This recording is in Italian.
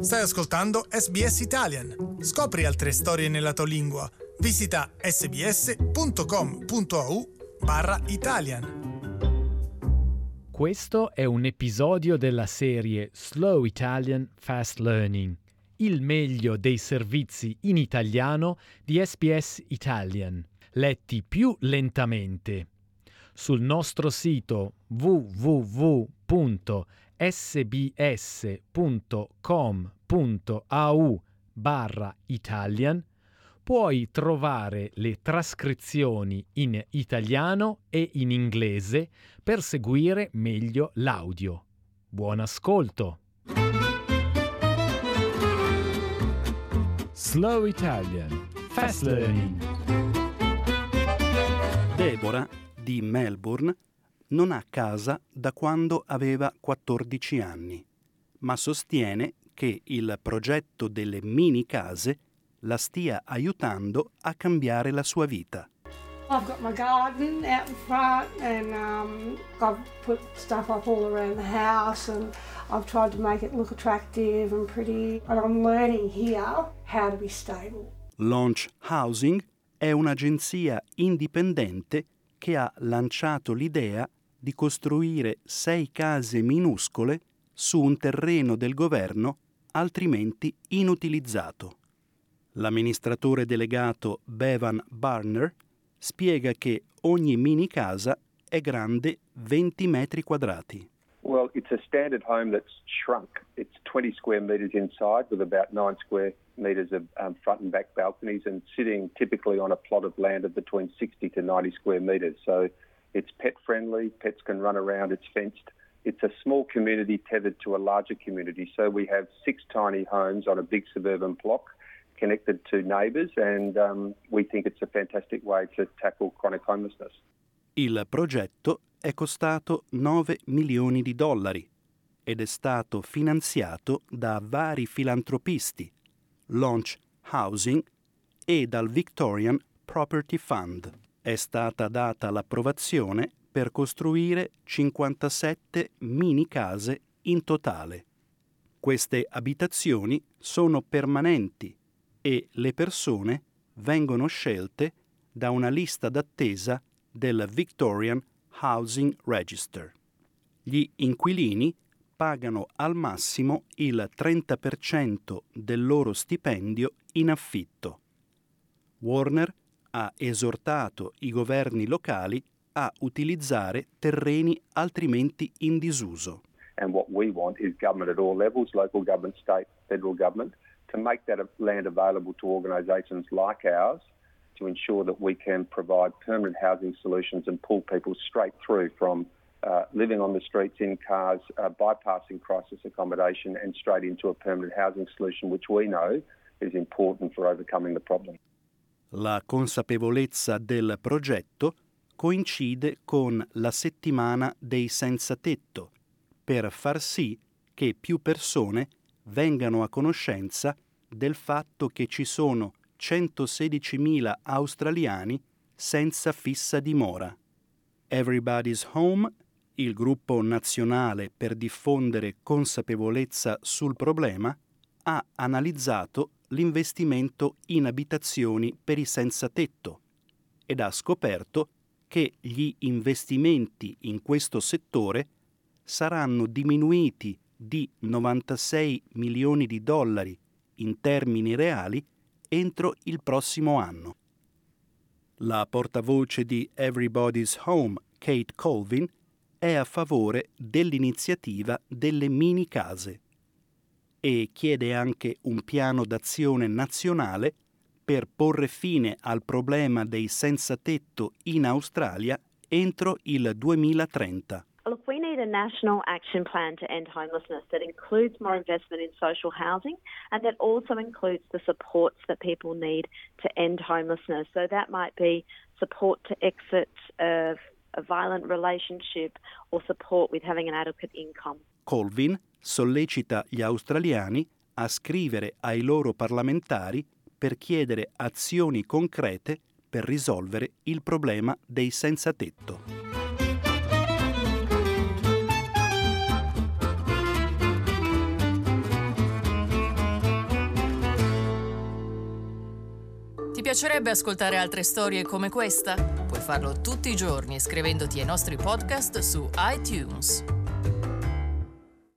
Stai ascoltando SBS Italian. Scopri altre storie nella tua lingua. Visita sbs.com.au barra Italian. Questo è un episodio della serie Slow Italian Fast Learning, il meglio dei servizi in italiano di SBS Italian, letti più lentamente. Sul nostro sito www.sbs.com sbs.com.au barra Italian puoi trovare le trascrizioni in italiano e in inglese per seguire meglio l'audio. Buon ascolto! Slow Italian Fast Learning Deborah di Melbourne non ha casa da quando aveva 14 anni, ma sostiene che il progetto delle mini case la stia aiutando a cambiare la sua vita. I've got my garden out in front and um, I've put stuff up all around the house and I've tried to make it look attractive and pretty. And I'm learning here how to be stable. Launch Housing è un'agenzia indipendente che ha lanciato l'idea di costruire sei case minuscole su un terreno del governo altrimenti inutilizzato. L'amministratore delegato Bevan Barner spiega che ogni mini casa è grande 20 metri quadrati. Well, it's a standard home that's shrunk. It's 20 square metres inside with about 9 square metres of um, front and back balconies and sitting typically on a plot of land of between 60 to 90 square metres. So It's pet friendly, pets can run around, it's fenced. It's a small community tethered to a larger community. So we have six tiny homes on a big suburban block connected to neighbours, and um, we think it's a fantastic way to tackle chronic homelessness. Il progetto è costato 9 milioni di dollari ed è stato finanziato da vari filantropisti, Launch Housing e dal Victorian Property Fund è stata data l'approvazione per costruire 57 mini case in totale. Queste abitazioni sono permanenti e le persone vengono scelte da una lista d'attesa del Victorian Housing Register. Gli inquilini pagano al massimo il 30% del loro stipendio in affitto. Warner ha esortato i governi locali a utilizzare terreni altrimenti in disuso. And what we want is government at all levels, local government, state, federal government, to make that land available to organisations like ours to ensure that we can provide permanent housing solutions and pull people straight through from uh, living on the streets in cars, uh, bypassing crisis accommodation and straight into a permanent housing solution, which we know is important for overcoming the problem. La consapevolezza del progetto coincide con la settimana dei senza tetto, per far sì che più persone vengano a conoscenza del fatto che ci sono 116.000 australiani senza fissa dimora. Everybody's Home, il gruppo nazionale per diffondere consapevolezza sul problema, ha analizzato l'investimento in abitazioni per i senza tetto ed ha scoperto che gli investimenti in questo settore saranno diminuiti di 96 milioni di dollari in termini reali entro il prossimo anno. La portavoce di Everybody's Home, Kate Colvin, è a favore dell'iniziativa delle mini case e chiede anche un piano d'azione nazionale per porre fine al problema dei senza tetto in Australia entro il 2030. Look, we need a national action plan to end homelessness that includes more investment in social housing and that also includes the supports that people need to end homelessness. So that might be support to exit a, a violent relationship or support with having an adequate income. Colvin sollecita gli australiani a scrivere ai loro parlamentari per chiedere azioni concrete per risolvere il problema dei senza tetto. Ti piacerebbe ascoltare altre storie come questa? Puoi farlo tutti i giorni scrivendoti ai nostri podcast su iTunes.